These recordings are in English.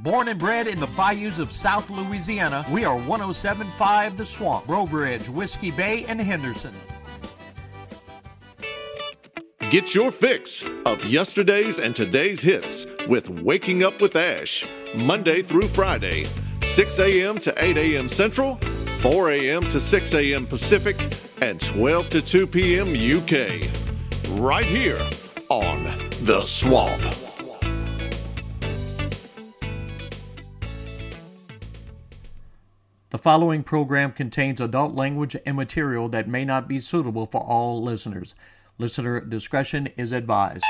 Born and bred in the bayous of South Louisiana, we are 1075 The Swamp, Breaux Bridge, Whiskey Bay, and Henderson. Get your fix of yesterday's and today's hits with Waking Up with Ash, Monday through Friday, 6 a.m. to 8 a.m. Central, 4 a.m. to 6 a.m. Pacific, and 12 to 2 p.m. UK. Right here on The Swamp. The following program contains adult language and material that may not be suitable for all listeners. Listener discretion is advised.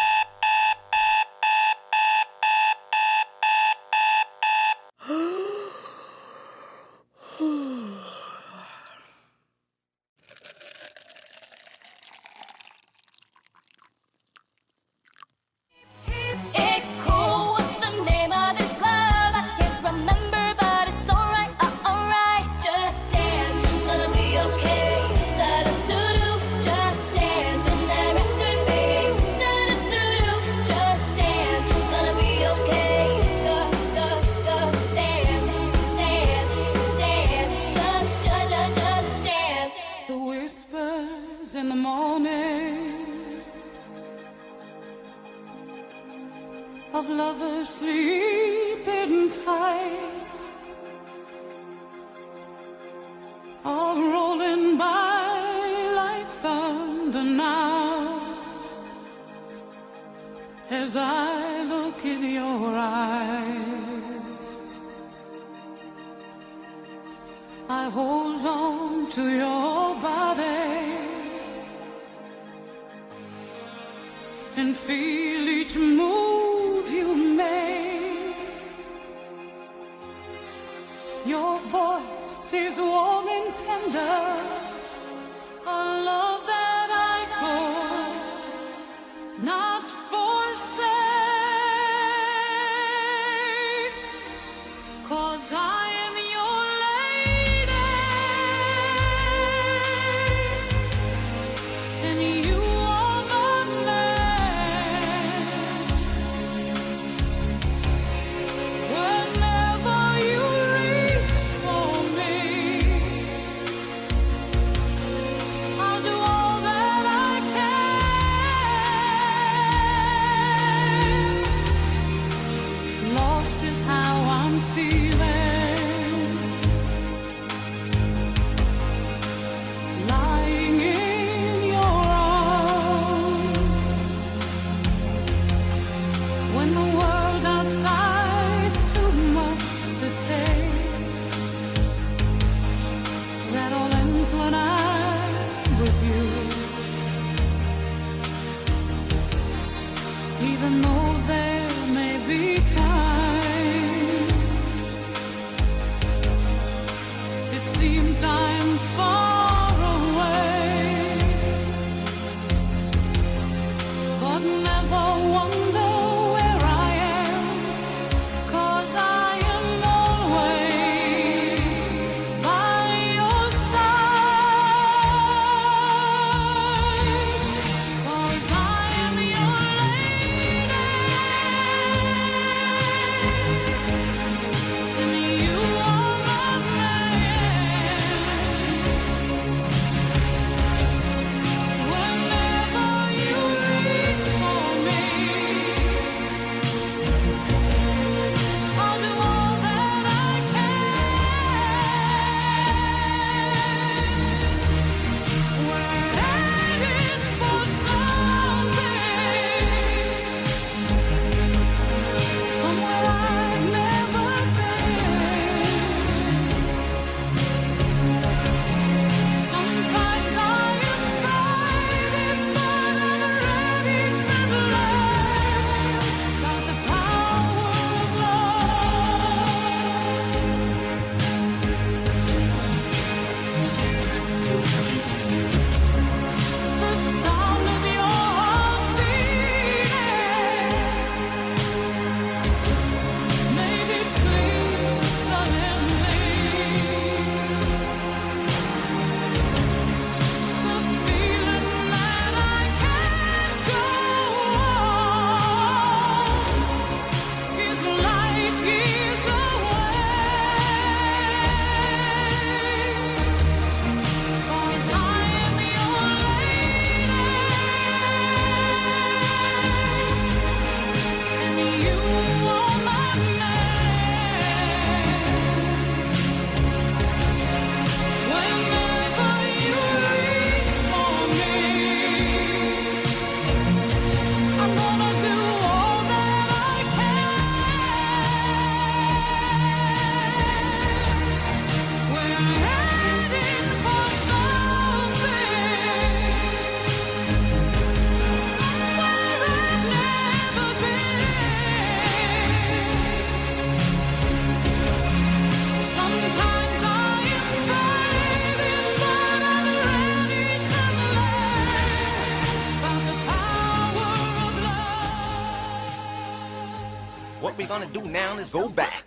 Gonna do now is go back.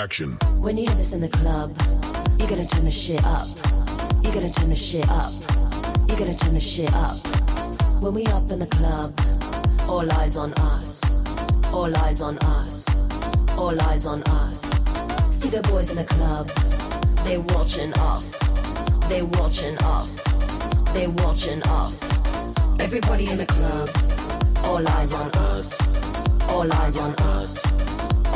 When you hear this in the club, you're gonna turn the shit up. You're gonna turn the shit up. You're gonna turn the shit up. When we up in the club, all eyes on us. All eyes on us. All eyes on us. See the boys in the club, they watching us. They watching us. They watching us. Everybody in the club, all eyes on us. All eyes on us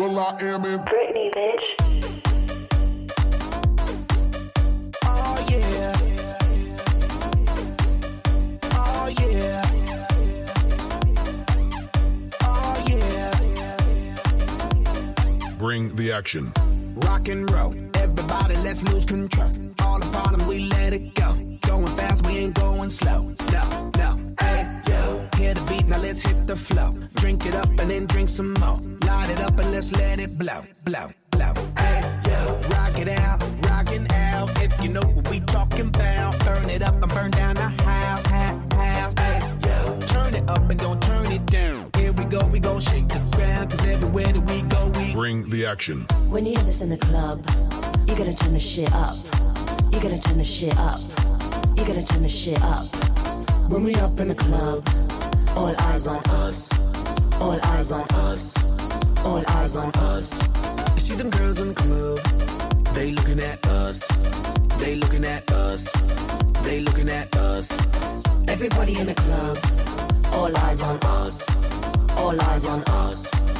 with will.i.am in Britney, bitch. Oh yeah. Oh yeah. Oh yeah. Bring the Action. Rock and roll. Everybody, let's lose control. All the bottom, we let it go. Going fast, we ain't going slow. No, now let's hit the flow. Drink it up and then drink some more. Light it up and let's let it blow, blow, blow. Hey, yo. Rock it out, rockin' out. If you know what we talking about, burn it up and burn down the house, house, house. Hey, yo. Turn it up and don't turn it down. Here we go, we gon' shake the ground. Cause everywhere that we go, we Bring the Action. When you hear this in the club, you gotta turn the shit up. You gotta turn the shit up. You gotta turn the shit up. When we up in the club, all eyes on us. All eyes on us. All eyes on us. You see them girls in the club, they looking at us. They looking at us. They looking at us. Everybody in the club, all eyes on us. All eyes on us.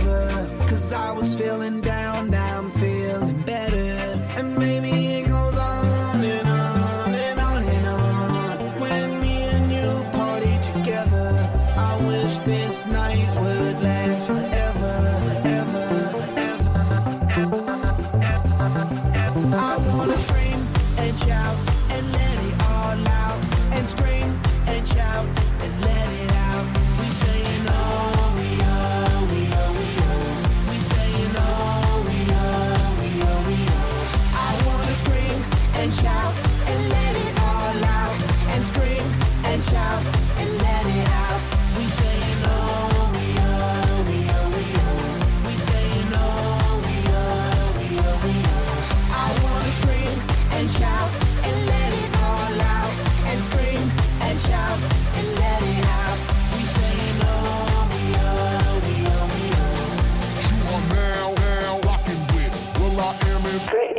Cause I was feeling down, now I'm I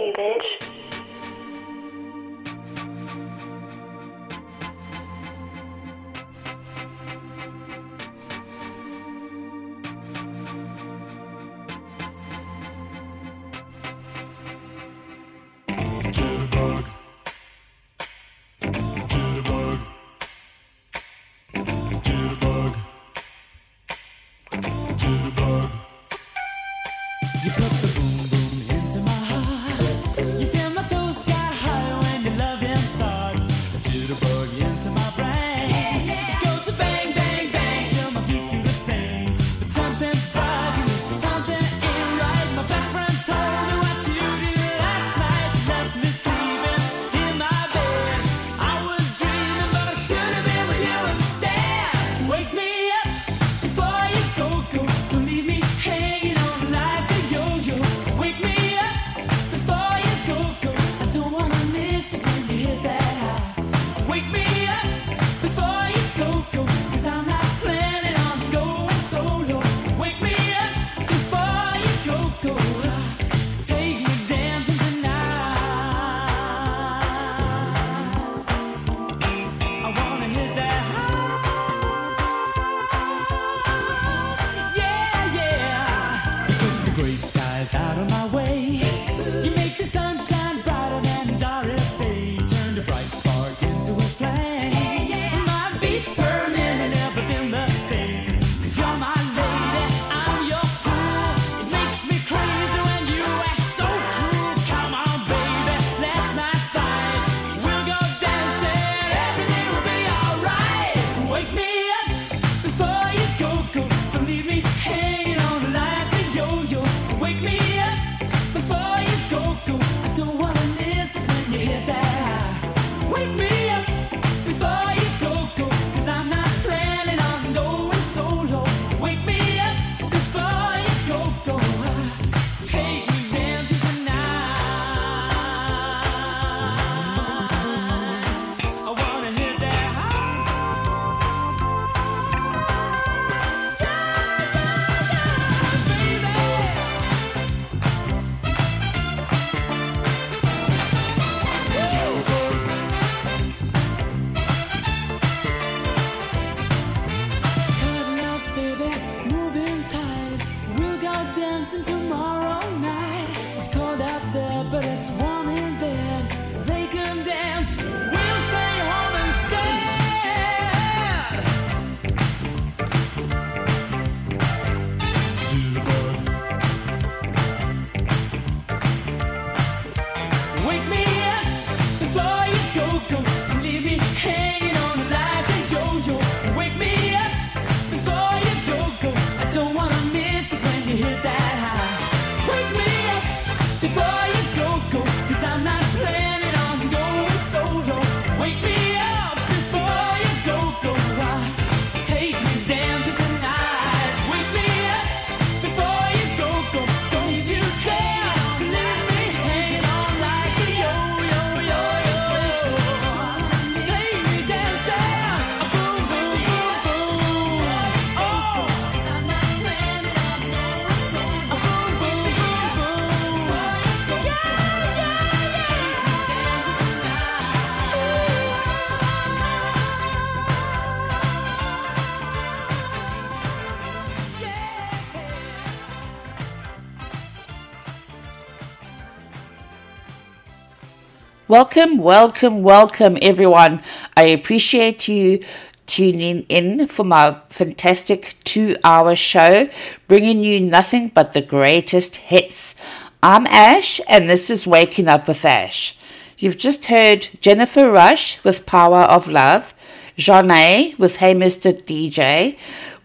Welcome, welcome, welcome, everyone. I appreciate you tuning in for my fantastic two hour show, bringing you nothing but the greatest hits. I'm Ash, and this is Waking Up with Ash. You've just heard Jennifer Rush with Power of Love, Zhané with Hey Mr. DJ,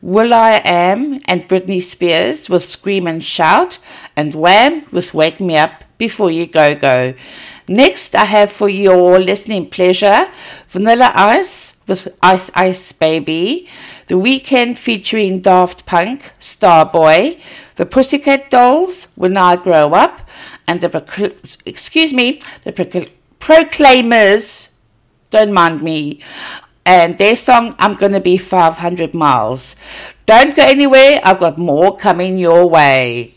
will.i.am and Britney Spears with Scream and Shout, and Wham with Wake Me Up Before You Go Go. Next, I have for your listening pleasure Vanilla Ice with Ice Ice Baby, The Weeknd featuring Daft Punk, Starboy, The Pussycat Dolls, When I Grow Up, and the excuse me, the Procl- Proclaimers, don't mind me, and their song I'm Gonna Be 500 Miles. Don't go anywhere, I've got more coming your way.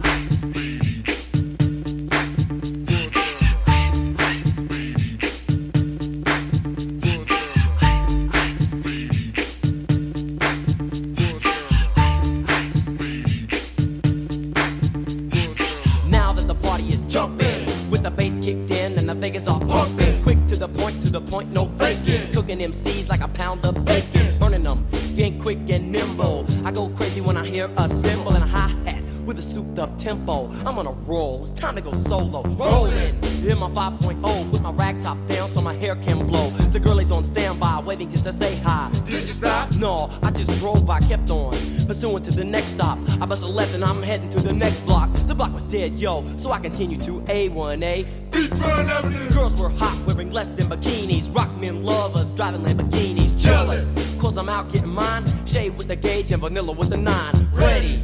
the point, no faking. Cooking MCs like a pound of bacon. Burning them, ain't quick and nimble. I go crazy when I hear a cymbal and a hi hat with a souped up tempo. I'm on a roll, it's time to go solo. Rolling, Hit my 5.0, put my rag top down so my hair can blow. The girl is on standby, waiting just to say hi. Did you stop? No, I just drove by, kept on. Pursuing to the next stop. I bust a left and I'm heading to the next block. The block was dead, yo, so I continued to A1A. Beachfront Avenue. Girls were hot, wearing less than bikinis. Rock men lovers, driving Lamborghinis. Jealous, cause I'm out getting mine. Shade with the gauge and vanilla with the nine. Ready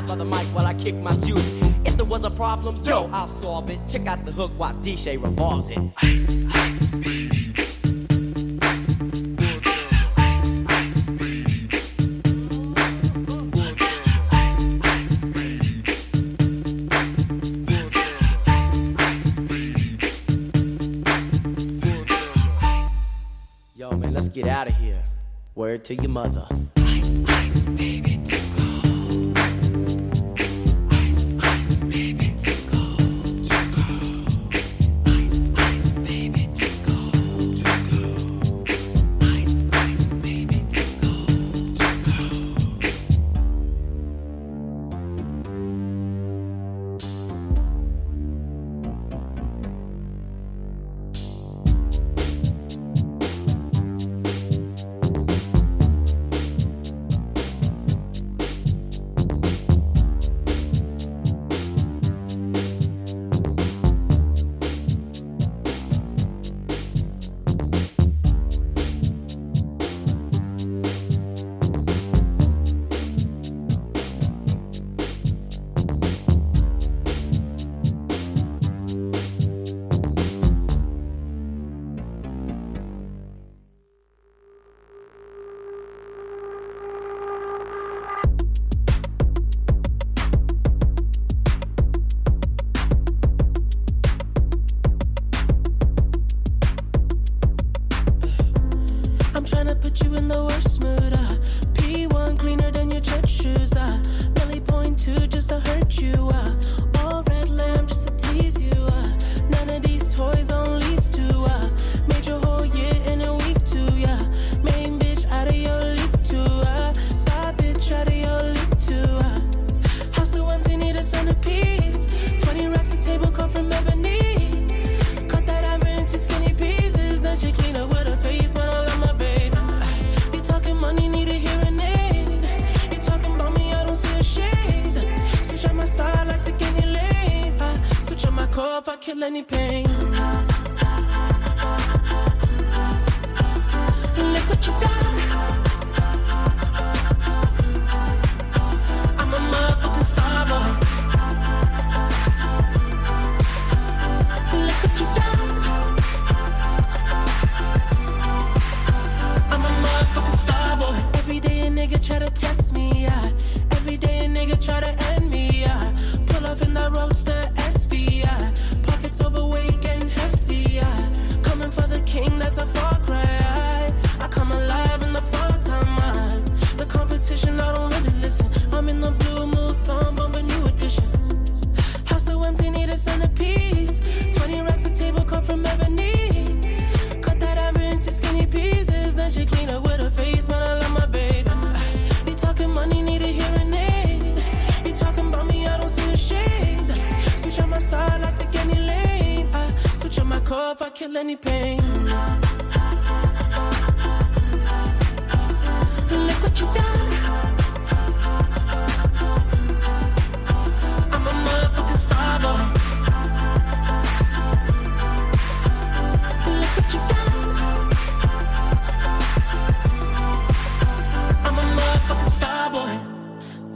Loose. By the mic while I kick my juice. If there was a problem, yo, I'll solve it. Check out the hook while DJ revolves it. Ice, ice, baby. Ice, ice, baby. Ice, ice, baby. Ice, ice, baby. Yo, man, let's get out of here. Word to your mother.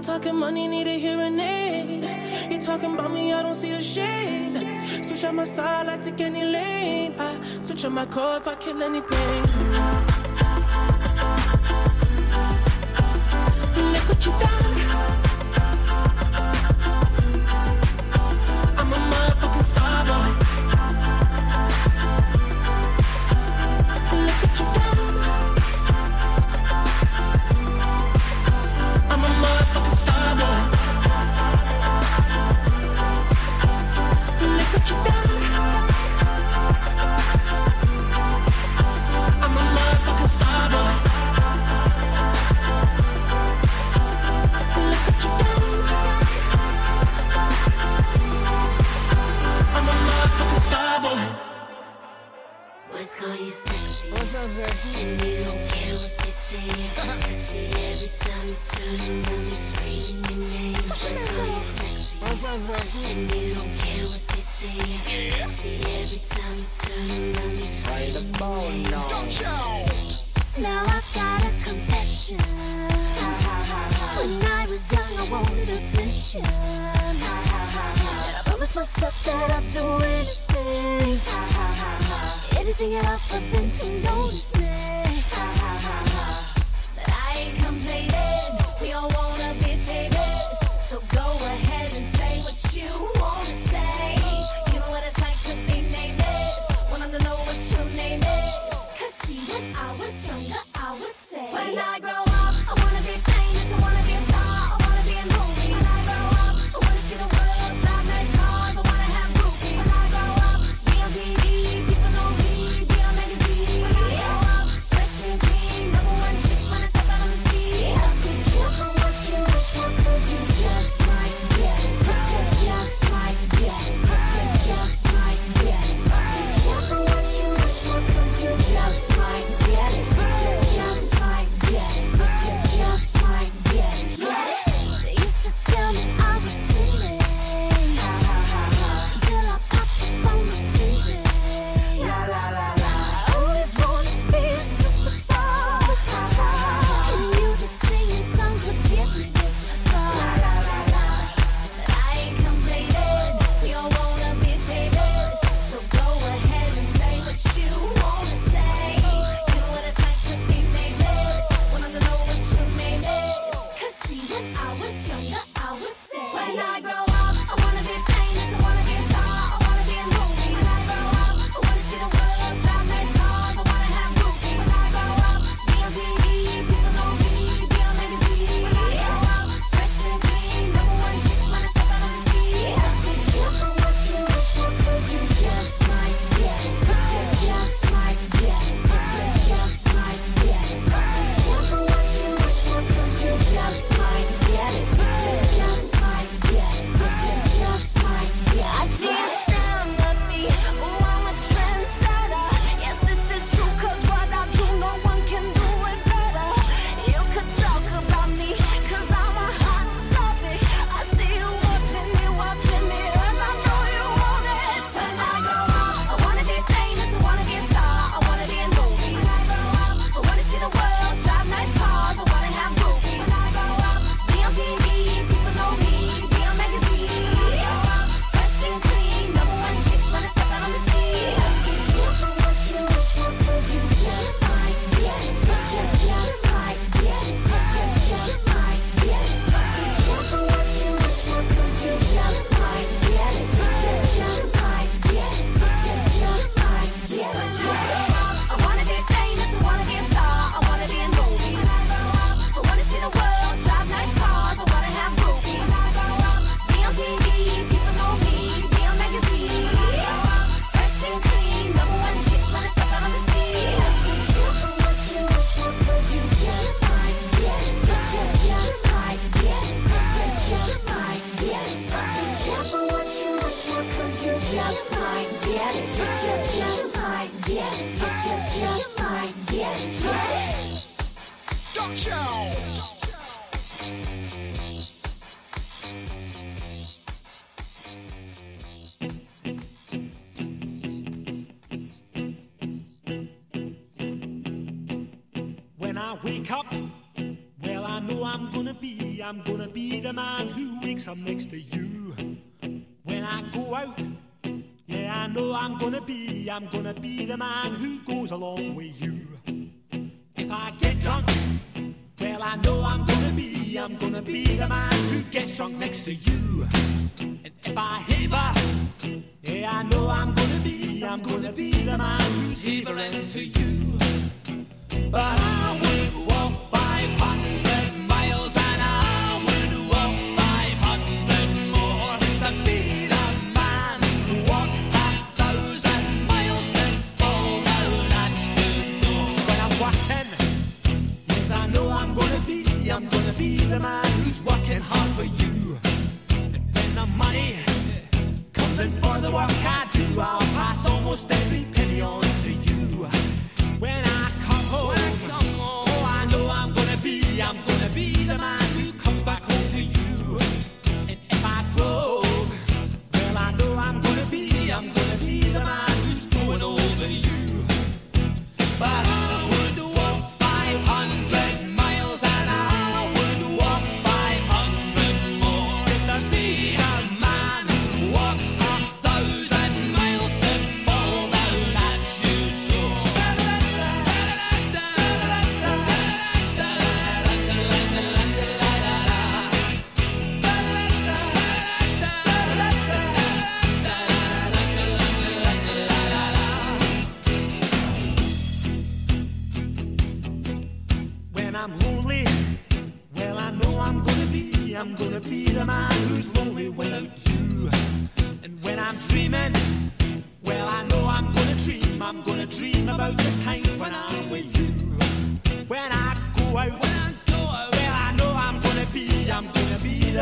You talking money, need a hearing aid. You talking about me, I don't see the shade. Switch on my side, I take any lane. I switch on my core if I kill any pain. Look what you done. What's up. And you don't care what they say. I see every time you turn around, you screaming your name. What's call you sexy? And you don't care what they say. I see every time you turn around, you screaming the bone, no. Now I've got a confession. When I was young, I wanted attention. I promised myself that I'd do anything. Anything at all for them to notice me.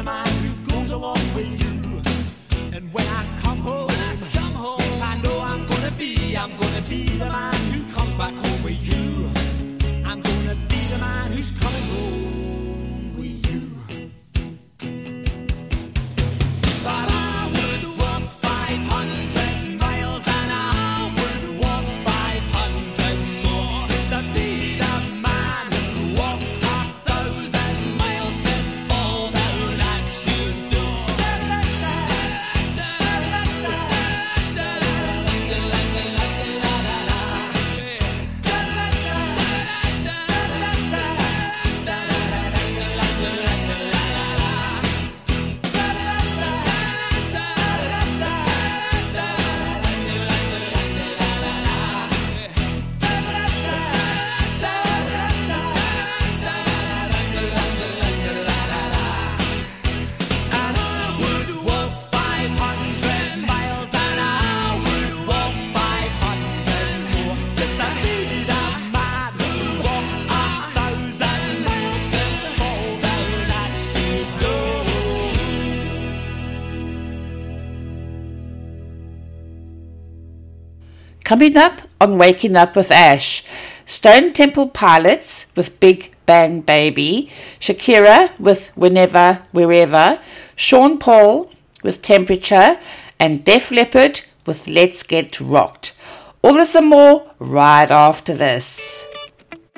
Man who goes along with you. And when I come home, I come home, yes, I know I'm gonna be, I'm gonna be the man who comes back home with you. I'm gonna be the man who's coming home Coming up on Waking Up with Ash, Stone Temple Pilots with Big Bang Baby, Shakira with Whenever, Wherever, Sean Paul with Temperature, and Def Leppard with Let's Get Rocked. All this and more right after this.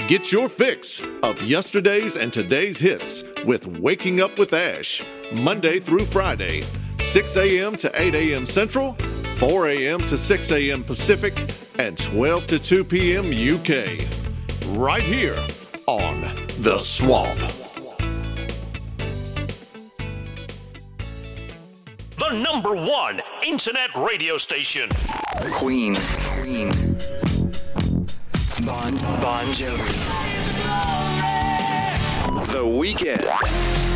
Get your fix of yesterday's and today's hits with Waking Up with Ash, Monday through Friday, 6 a.m. to 8 a.m. Central, 4 a.m. to 6 a.m. Pacific, and 12 to 2 p.m. UK. Right here on The Swamp. The number one internet radio station. Queen. Queen. Bon Bon Jovi. The Weeknd.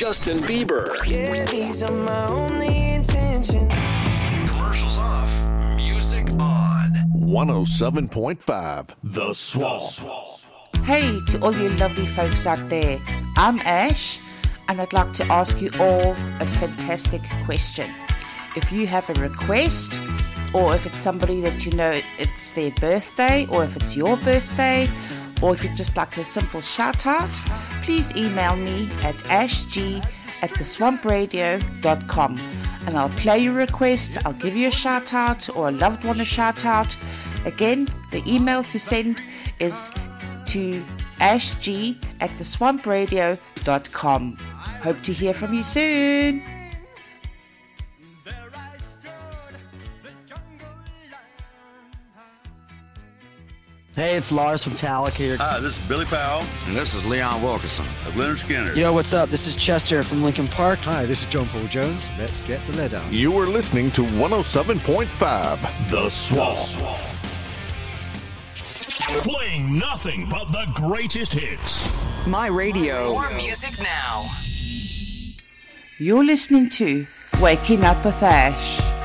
Justin Bieber. Yeah, these are my only intentions. Commercials off. Music on. 107.5 The Swamp. Hey to all you lovely folks out there. I'm Ash, and I'd like to ask you all a fantastic question. If you have a request or if it's somebody that you know it's their birthday, or if it's your birthday, or if you'd just like a simple shout out, please email me at ashg at theswampradio.com and I'll play your request, I'll give you a shout out or a loved one a shout out. Again, the email to send is to ashg at theswampradio.com. Hope to hear from you soon. Hey, it's Lars from Talc here. Hi, this is Billy Powell. And this is Leon Wilkeson of Lynyrd Skynyrd. Yo, what's up? This is Chester from Linkin Park. Hi, this is John Paul Jones. Let's get the lead on. You are listening to 107.5 The Swamp. Playing nothing but the greatest hits. My radio. More music now. You're listening to Waking Up with Ash.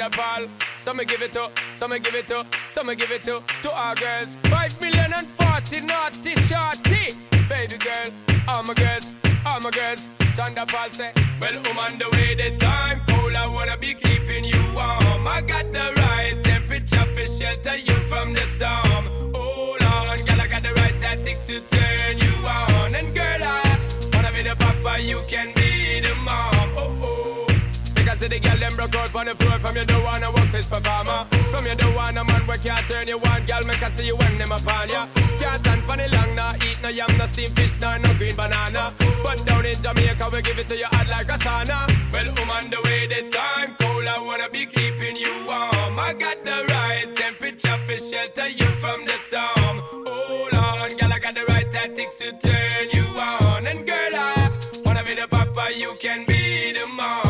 Shonda Paul. Some me give it to, some me give it to, some me give it to, to our girls. Five million and forty naughty shorty. Baby girl, all my girls, all my girls. Shonda Paul say, Well, I'm on the way, the time cold. I wanna be keeping you warm. I got the right temperature for shelter you from the storm. Hold on, girl, I got the right tactics to turn you on. And girl, I wanna be the papa, you can be the mom. Oh, Because the girl them broke out on the floor. From you wanna work this performer From you don't want a man where can't turn you on. Girl, me can see you when them upon ya. Can't stand for the long, nah Eat no yam, no steamed fish, nah, no green banana. But down in Jamaica, we give it to you hot like a sauna. Well, I'm on the way, the time cold I wanna be keeping you warm. I got the right temperature for shelter you from the storm. Hold on, girl, I got the right tactics to turn you on. And girl, I wanna be the papa, you can be the mom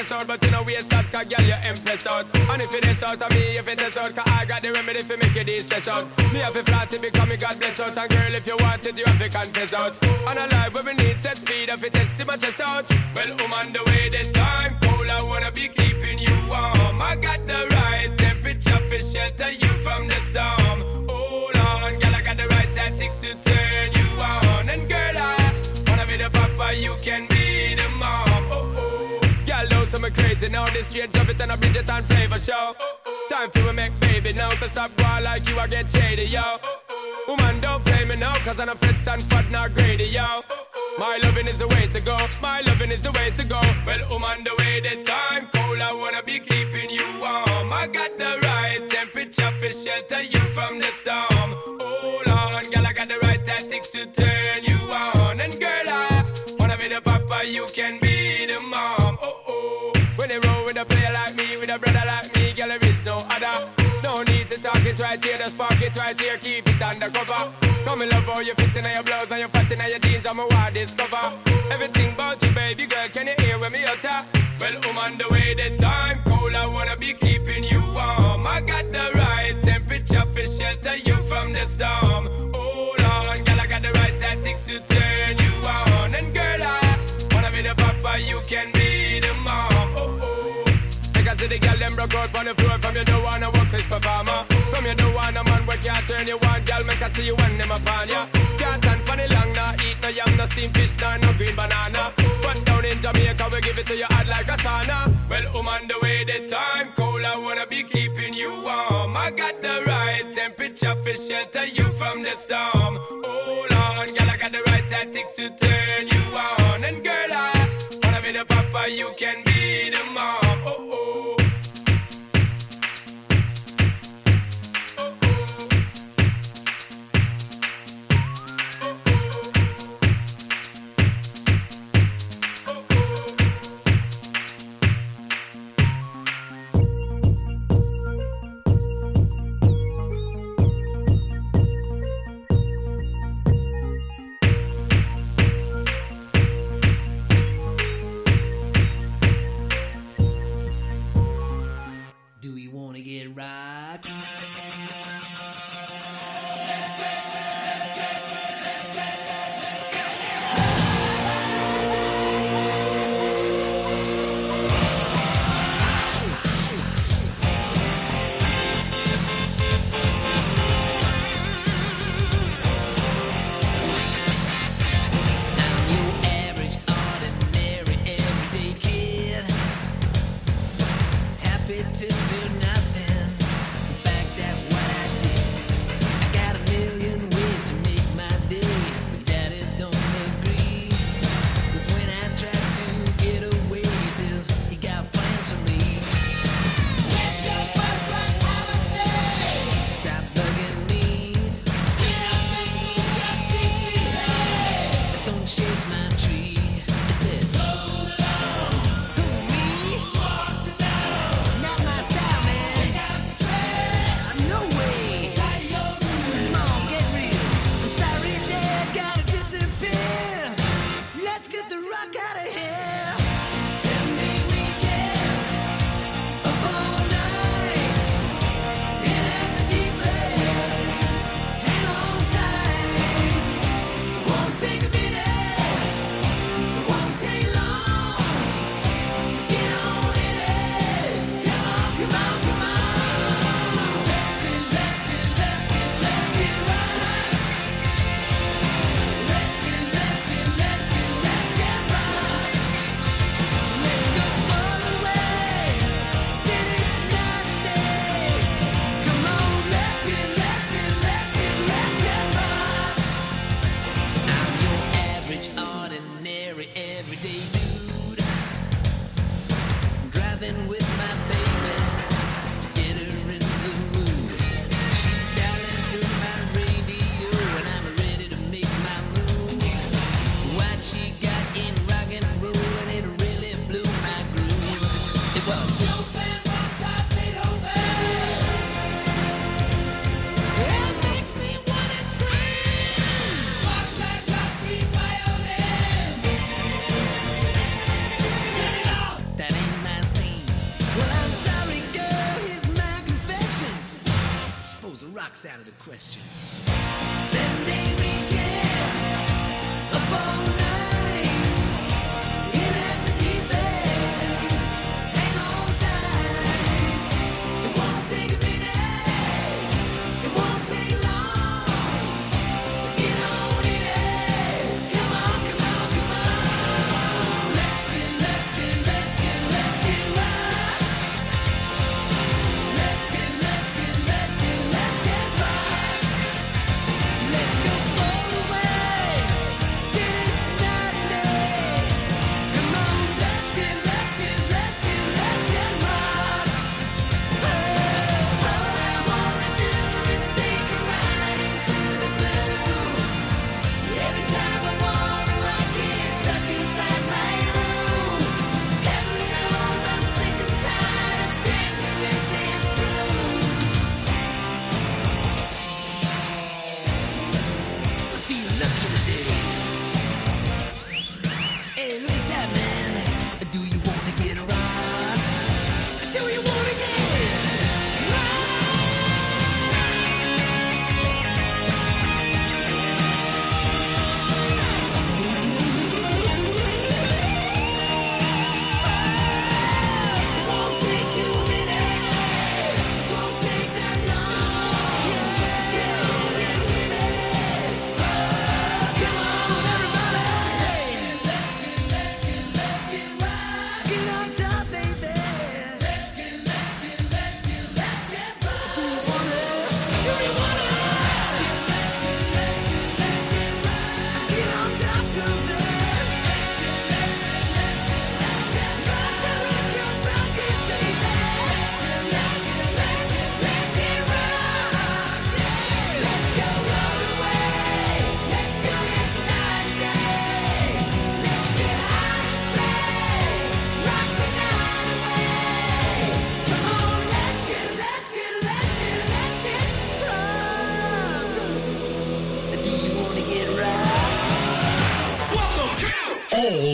you chest out But you know waist out, cause girl, you impressed out. And if it is out of me, if it is out Cause I got the remedy for make you de-stress out. Me have a flat to become me God bless out. And girl, if you want it, you have to confess out. And a life where we need set speed If it is, my chest out. Well, I'm on the way, the time cold I wanna be keeping you warm. I got the right temperature for shelter you from the storm. Hold on, girl, I got the right tactics to turn you on. And girl, I wanna be the papa, you can be the mom. Oh oh, girl, those some crazy now. This straight drop it and a Bridget and flavor show. Time for me make baby now. So stop going like you, I get shady, yo. Woman, don't play me now, cause I'm a fits and fat, not greedy, yo. My loving is the way to go. My loving is the way to go. Well, I'm on the way, the time cold. I wanna be keeping you warm. I got the right temperature for shelter you from the storm. Hold on, girl, I got the right tactics to turn you on. And girl, I wanna be the papa, you can right here, the spark it right here, keep it undercover. Come in love how you fit in your blouse and you fat in your jeans, I'm a wild discover. Everything about you, baby girl, can you hear when me utter? Well, I'm on the way, the time cold, I wanna be keeping you warm. I got the right temperature for shelter you from the storm. Hold on, girl, I got the right tactics to turn you on. And girl, I wanna be the papa, you can be See the girl them broke out on the floor. From you don't wanna work this performer From you don't want a man where can't turn you on. Girl, make I see you when them upon ya. Can't stand for the long, nah Eat no yam, no steamed fish, nah, no green banana. But down in Jamaica, we give it to you hot like a sauna. Well, I'm on the way, the time cold I wanna be keeping you warm. I got the right temperature for shelter you from the storm. Hold on, girl, I got the right tactics to turn you on. And girl, I wanna be the papa, you can be the mom Oh, oh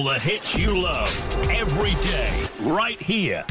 the hits you love every day, right here.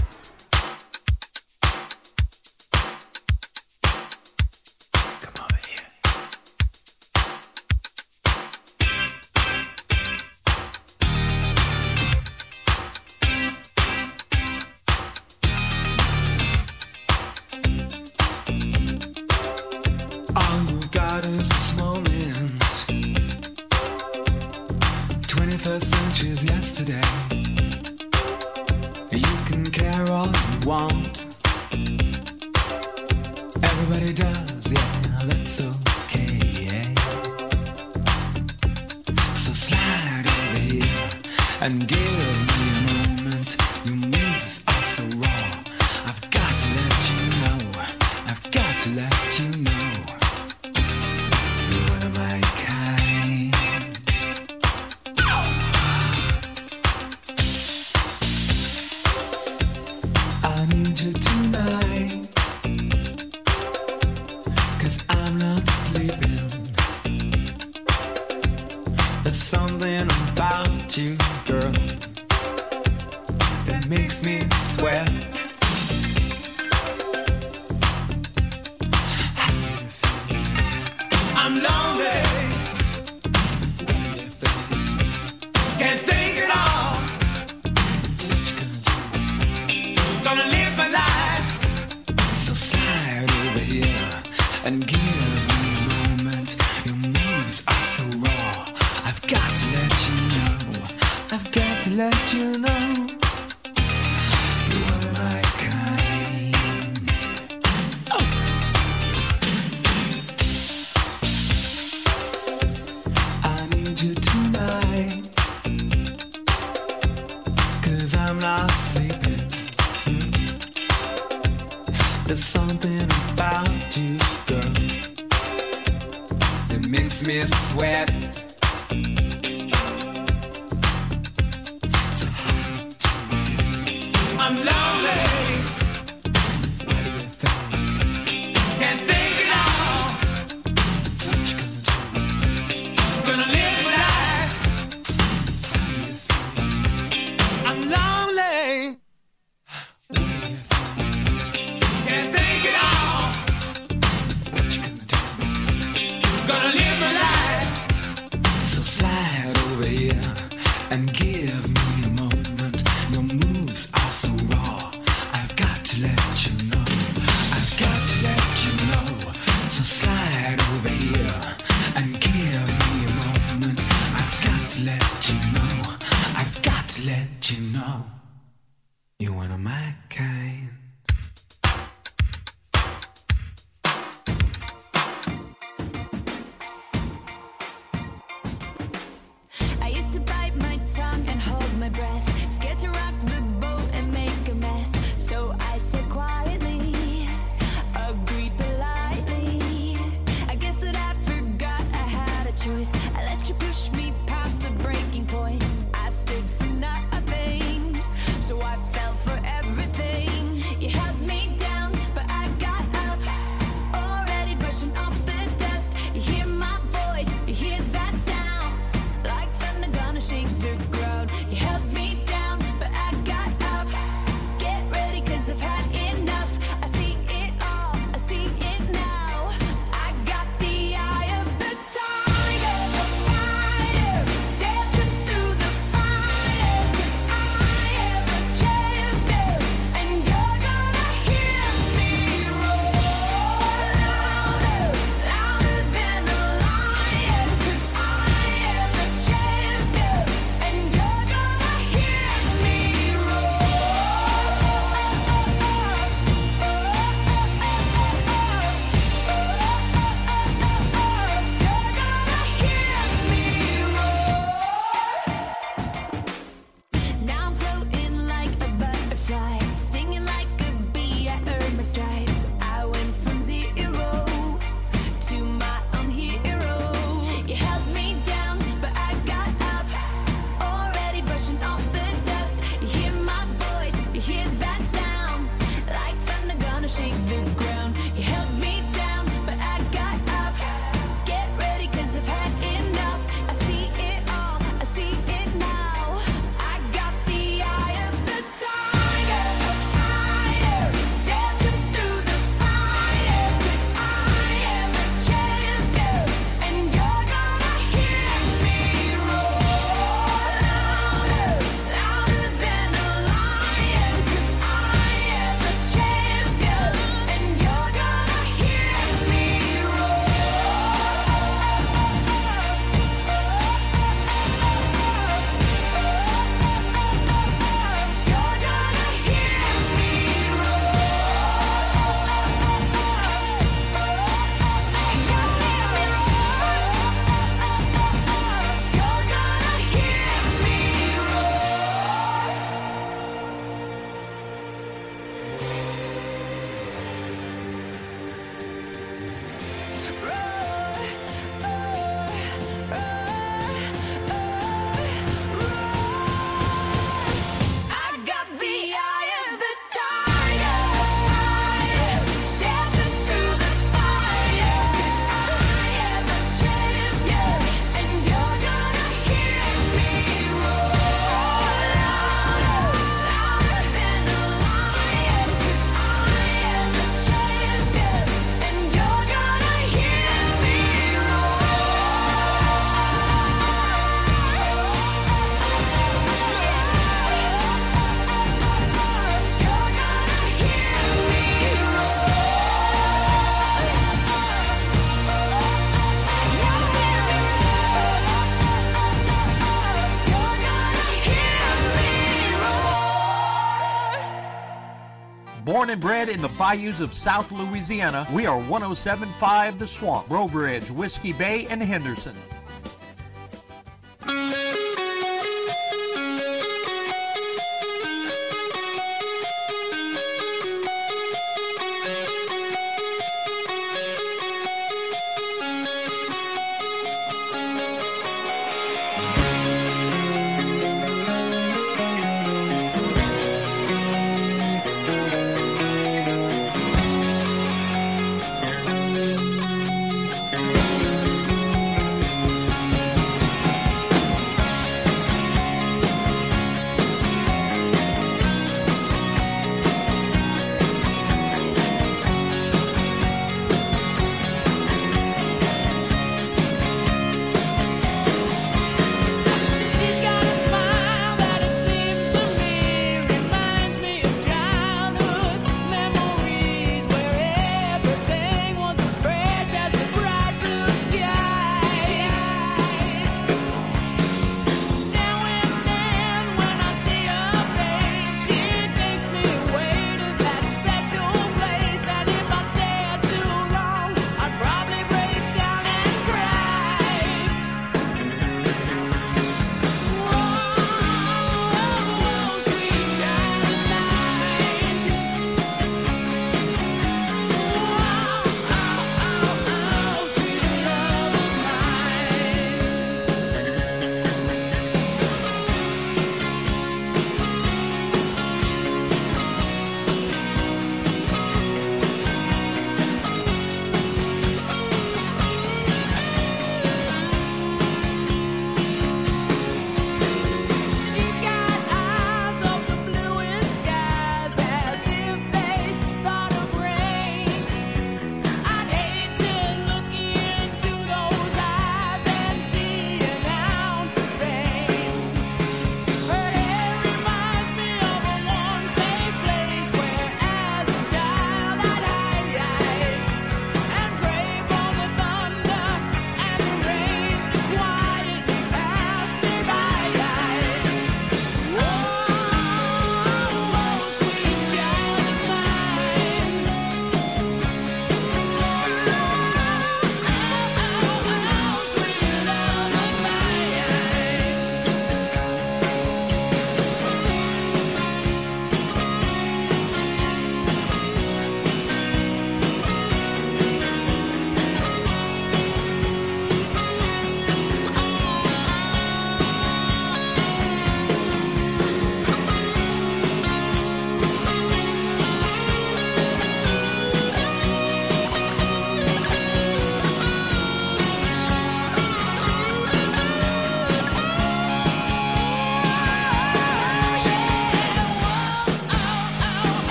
and bred in the bayous of South Louisiana, we are 1075 The Swamp, Breaux Bridge, Whiskey Bay, and Henderson.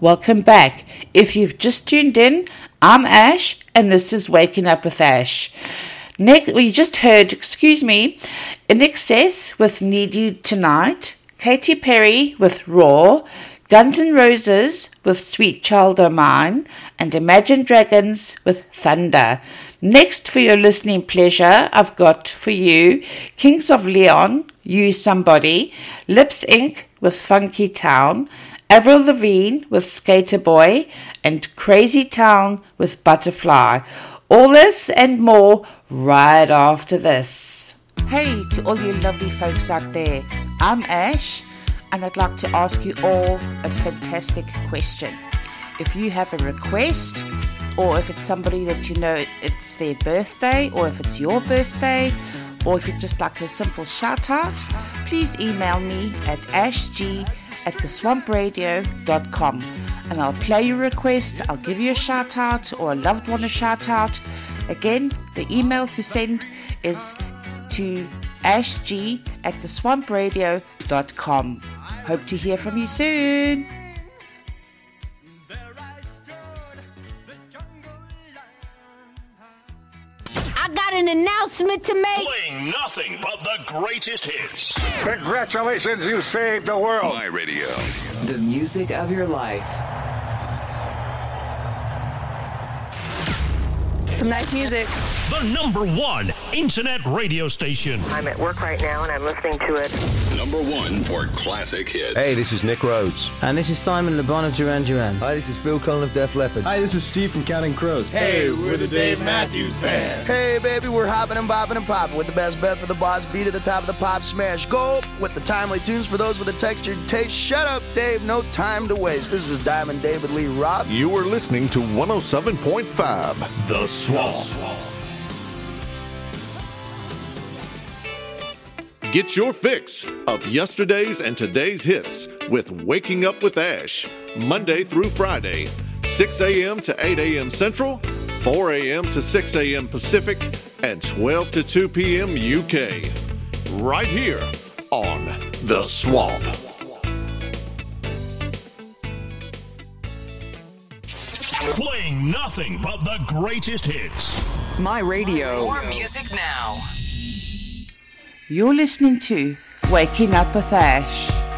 Welcome back. If you've just tuned in, I'm Ash, and this is Waking Up with Ash. Nick, we just heard, excuse me, INXS with Need You Tonight, Katy Perry with Roar, Guns N' Roses with Sweet Child O' Mine, and Imagine Dragons with Thunder. Next, for your listening pleasure, I've got for you Kings of Leon, Use Somebody, Lips Inc. with Funky Town, Avril Lavigne with Skater Boy, and Crazy Town with Butterfly. All this and more right after this. Hey to all you lovely folks out there, I'm Ash, and I'd like to ask you all a fantastic question. If you have a request, or if it's somebody that you know it's their birthday, or if it's your birthday, or if you'd just like a simple shout out, please email me at ashg at theswampradio.com and I'll play your request, I'll give you a shout out or a loved one a shout out. Again, the email to send is to ashg at theswampradio.com. Hope to hear from you soon. Announcement to make. Playing nothing but the greatest hits. Congratulations, you saved the world. My radio. The music of your life. Some nice music. The number one internet radio station. I'm at work right now and I'm listening to it. Number one for classic hits. Hey, this is Nick Rhodes. And this is Simon Le Bon of Duran Duran. Hi, this is Phil Collen of Def Leppard. Hi, this is Steve from Counting Crows. Hey, we're the Dave Matthews Band. Hey, baby, we're hopping and bopping and popping with the best bet for the boss beat at the top of the pop smash. Go with the timely tunes for those with a textured taste. Shut up, Dave. No time to waste. This is Diamond David Lee Roth. You are listening to 107.5 The Swamp. Get your fix of yesterday's and today's hits with Waking Up with Ash, Monday through Friday, 6 a.m. to 8 a.m. Central, 4 a.m. to 6 a.m. Pacific, and 12 to 2 p.m. UK. Right here on The Swamp. Playing nothing but the greatest hits. My radio. More music now. You're listening to Waking Up with Ash.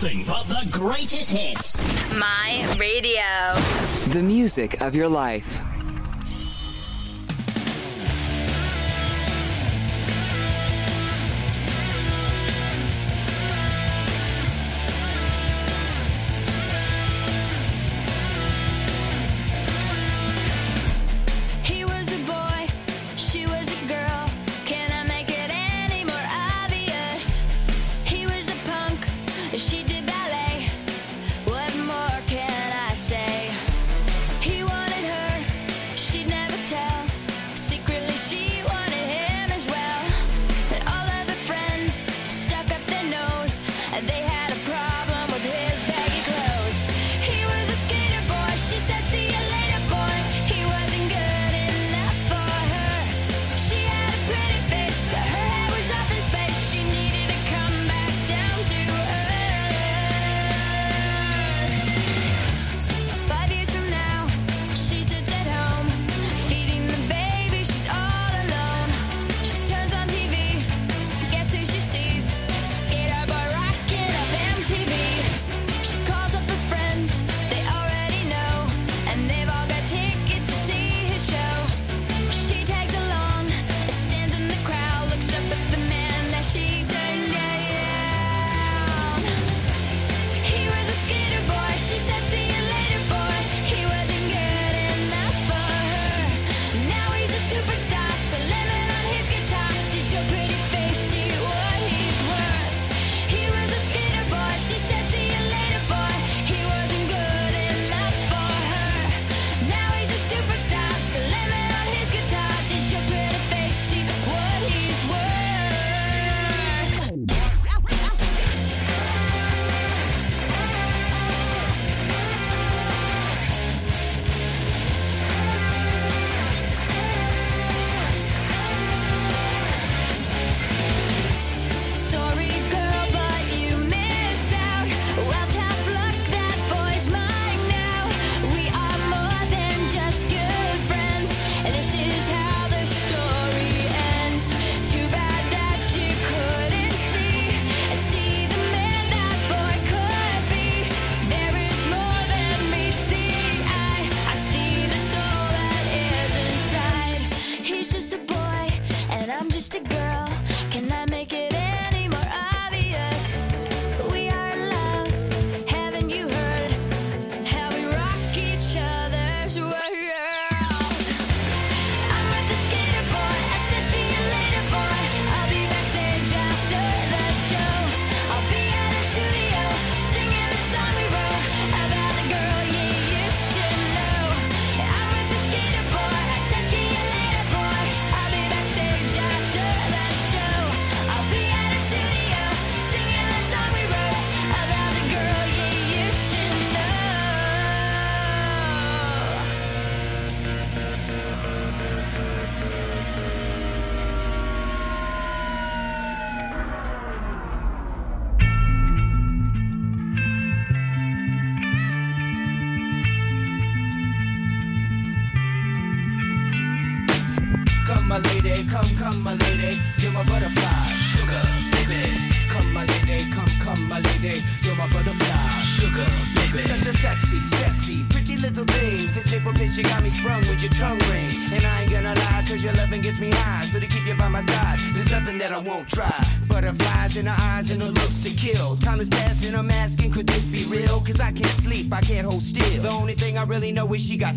nothing but the greatest hits. My radio. The music of your life.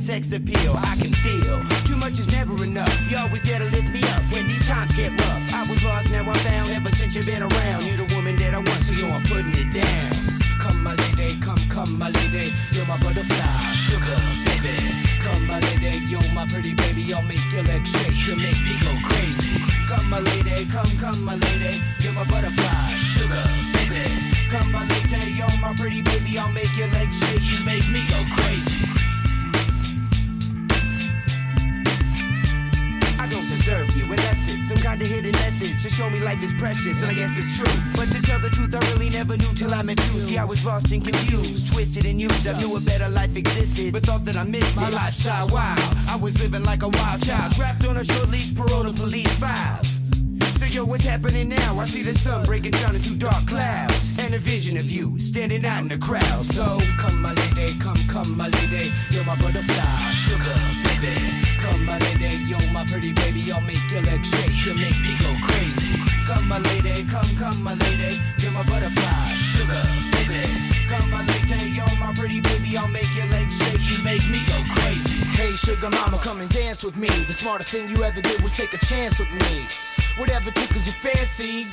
sex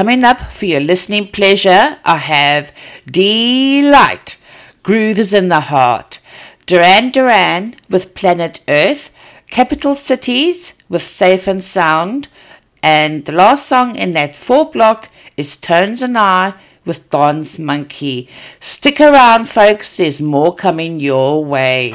Coming up for your listening pleasure, I have Deee-Lite, Grooves in the Heart, Duran Duran with Planet Earth, Capital Cities with Safe and Sound, and the last song in that four block is Tones and I with Dance Monkey. Stick around, folks, there's more coming your way.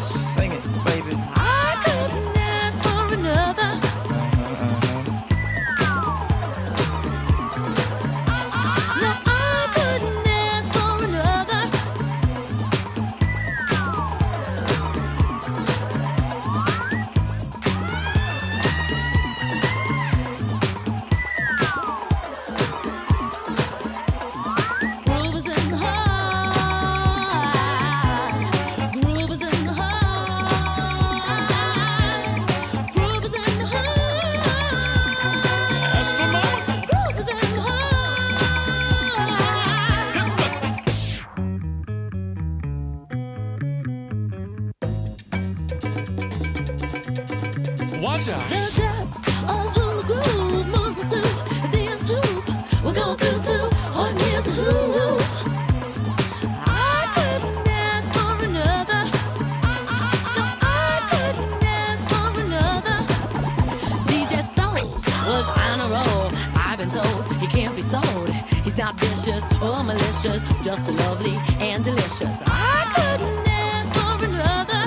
was on a roll. I've been told he can't be sold. He's not vicious or malicious, just lovely and delicious. I couldn't ask for another.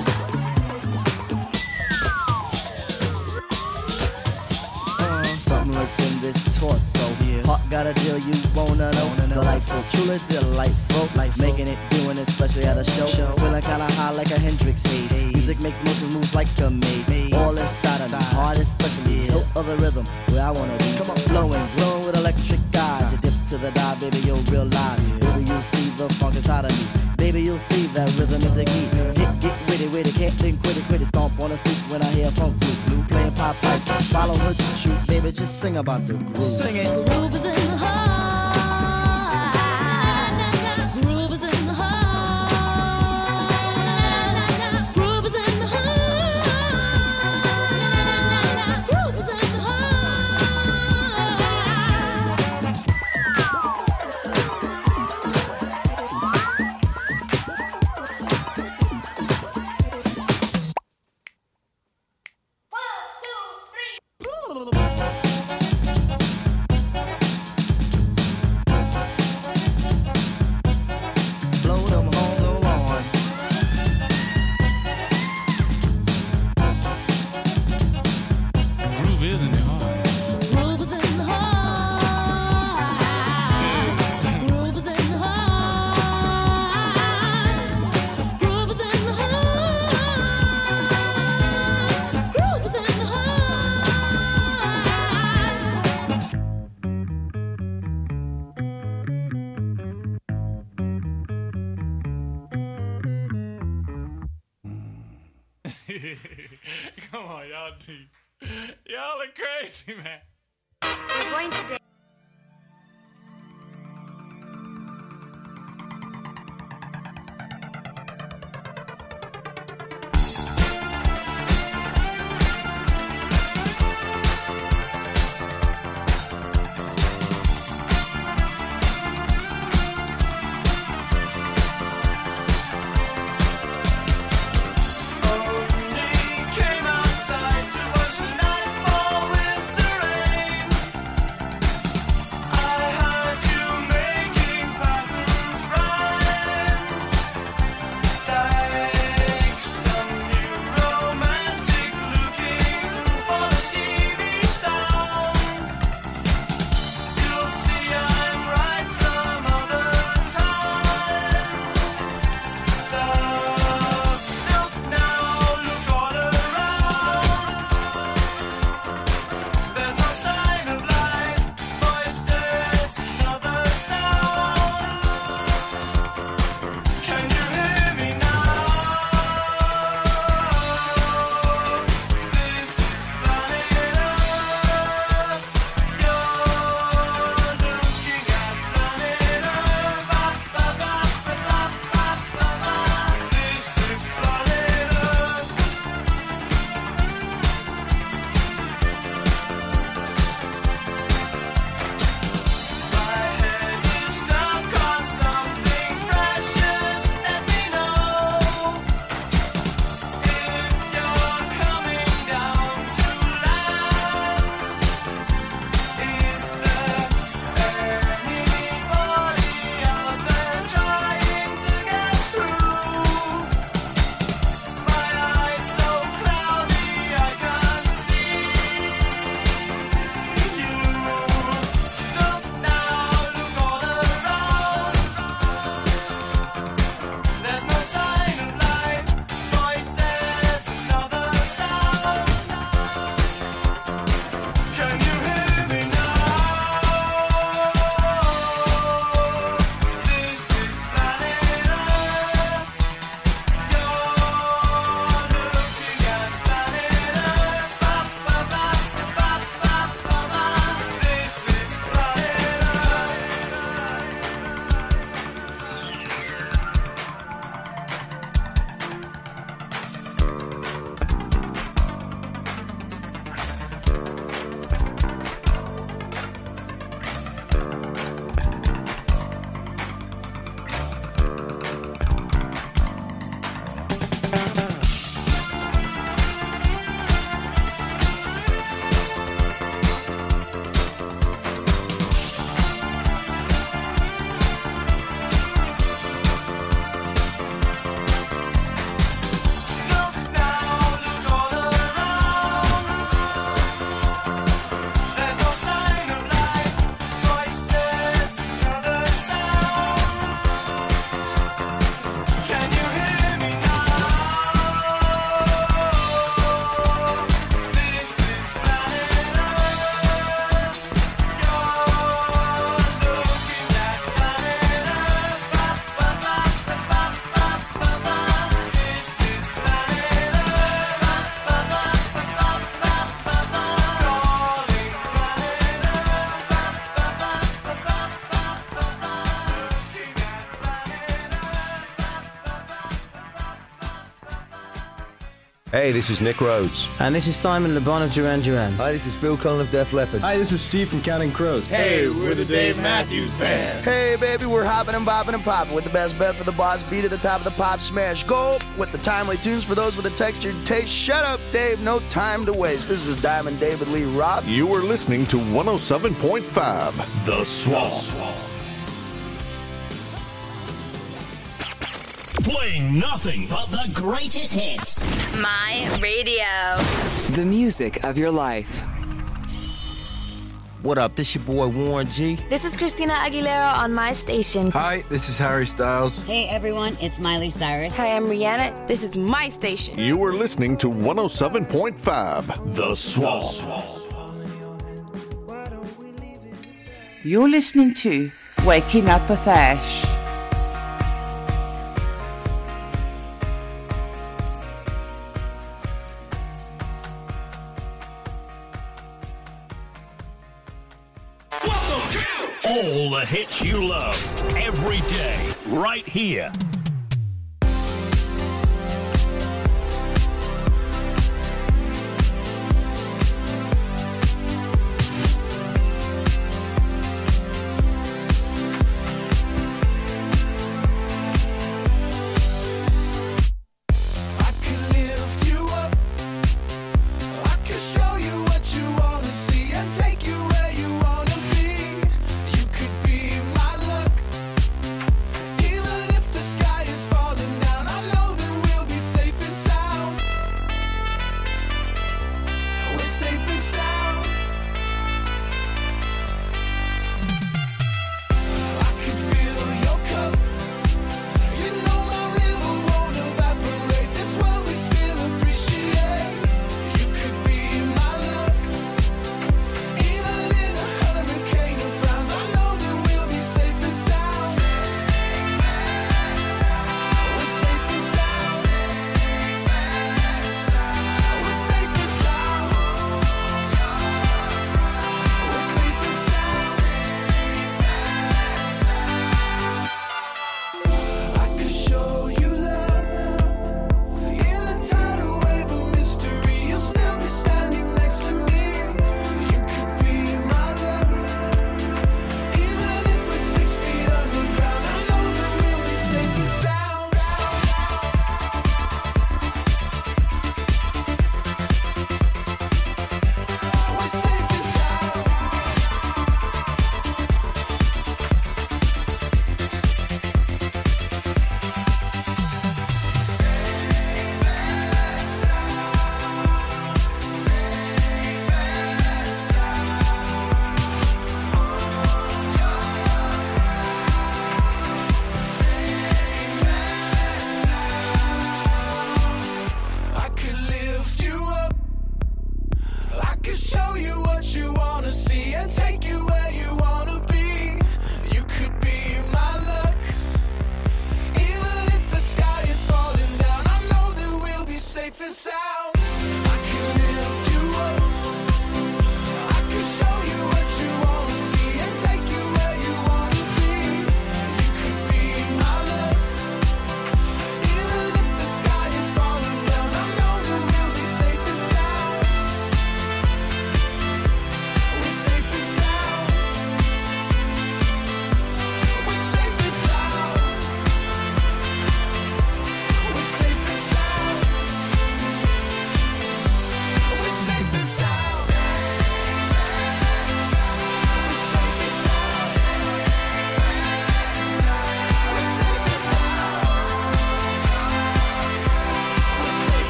Uh, something lurks in this torso. Yeah. Hot got a deal you wanna know. Delightful, truly delightful. Life making it, doing it, especially at a show. Feeling kinda high like a Hendrix haze. Music makes motion moves like a maze. All inside of me, heart especially. Hilt of the rhythm, where I wanna be. Come on, flowing, glowing with electric eyes. You dip to the dive, baby, you'll realize. Baby, you'll see the funk inside of me. Baby, you'll see that rhythm is the key. Get, get witty, witty, can't think, quit it, quit it. Stomp on the street when I hear funk blue, blue playing pop pipe. Follow her to shoot, baby, just sing about the groove. Sing it. Groove is in Hey, this is Nick Rhodes. And this is Simon Le Bon of Duran Duran. Hi, this is Phil Collen of Def Leppard. Hi, this is Steve from Counting Crows. Hey, we're the Dave Matthews Band. Hey, baby, we're hopping and bopping and popping with the best bet for the boss beat at the top of the pop smash. Go with the timely tunes for those with a textured taste. Shut up, Dave. No time to waste. This is Diamond David Lee Roth. You are listening to 107.5 The Swamp. Playing nothing but the greatest hits. My radio. The music of your life. What up? This your boy Warren G. This is Christina Aguilera on my station. Hi, this is Harry Styles. Hey everyone, it's Miley Cyrus. Hi, I'm Rihanna. This is my station. You are listening to 107.5 The Swamp. You're listening to Waking Up with Ash.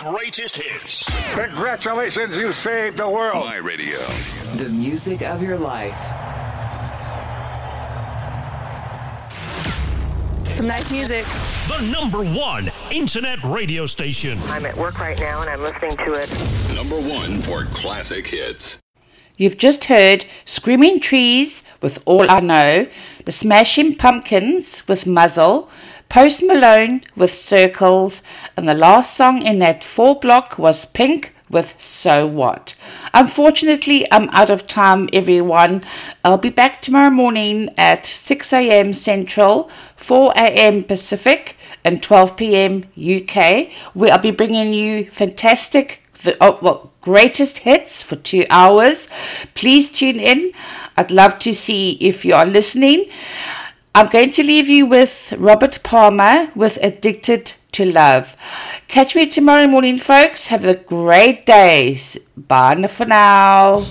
Greatest hits. Congratulations, you saved the world. My radio. The music of your life. Some nice music. The number one internet radio station. I'm at work right now and I'm listening to it. Number one for classic hits. You've just heard Screaming Trees with All I Know, The Smashing Pumpkins with Muzzle, Post Malone with Circles, and the last song in that four block was Pink with So What. Unfortunately, I'm out of time, everyone. I'll be back tomorrow morning at 6 a.m. Central, 4 a.m. Pacific, and 12 p.m. UK, where I'll be bringing you fantastic, oh, well, greatest hits for two hours. Please tune in. I'd love to see if you are listening. I'm going to leave you with Robert Palmer with Addicted to Love. Catch me tomorrow morning, folks. Have a great day. Bye for now.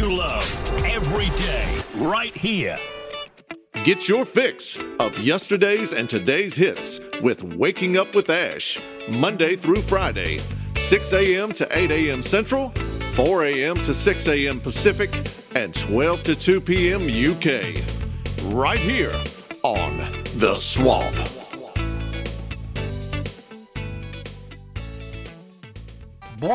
You love every day, right here. Get your fix of yesterday's and today's hits with Waking Up with Ash, Monday through Friday, 6 a.m. to 8 a.m. Central, 4 a.m. to 6 a.m. Pacific, and 12 to 2 p.m. UK. Right here on The Swamp.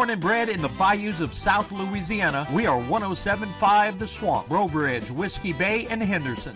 Born and bred in the bayous of South Louisiana, we are 1075 The Swamp, Breaux Bridge, Whiskey Bay, and Henderson.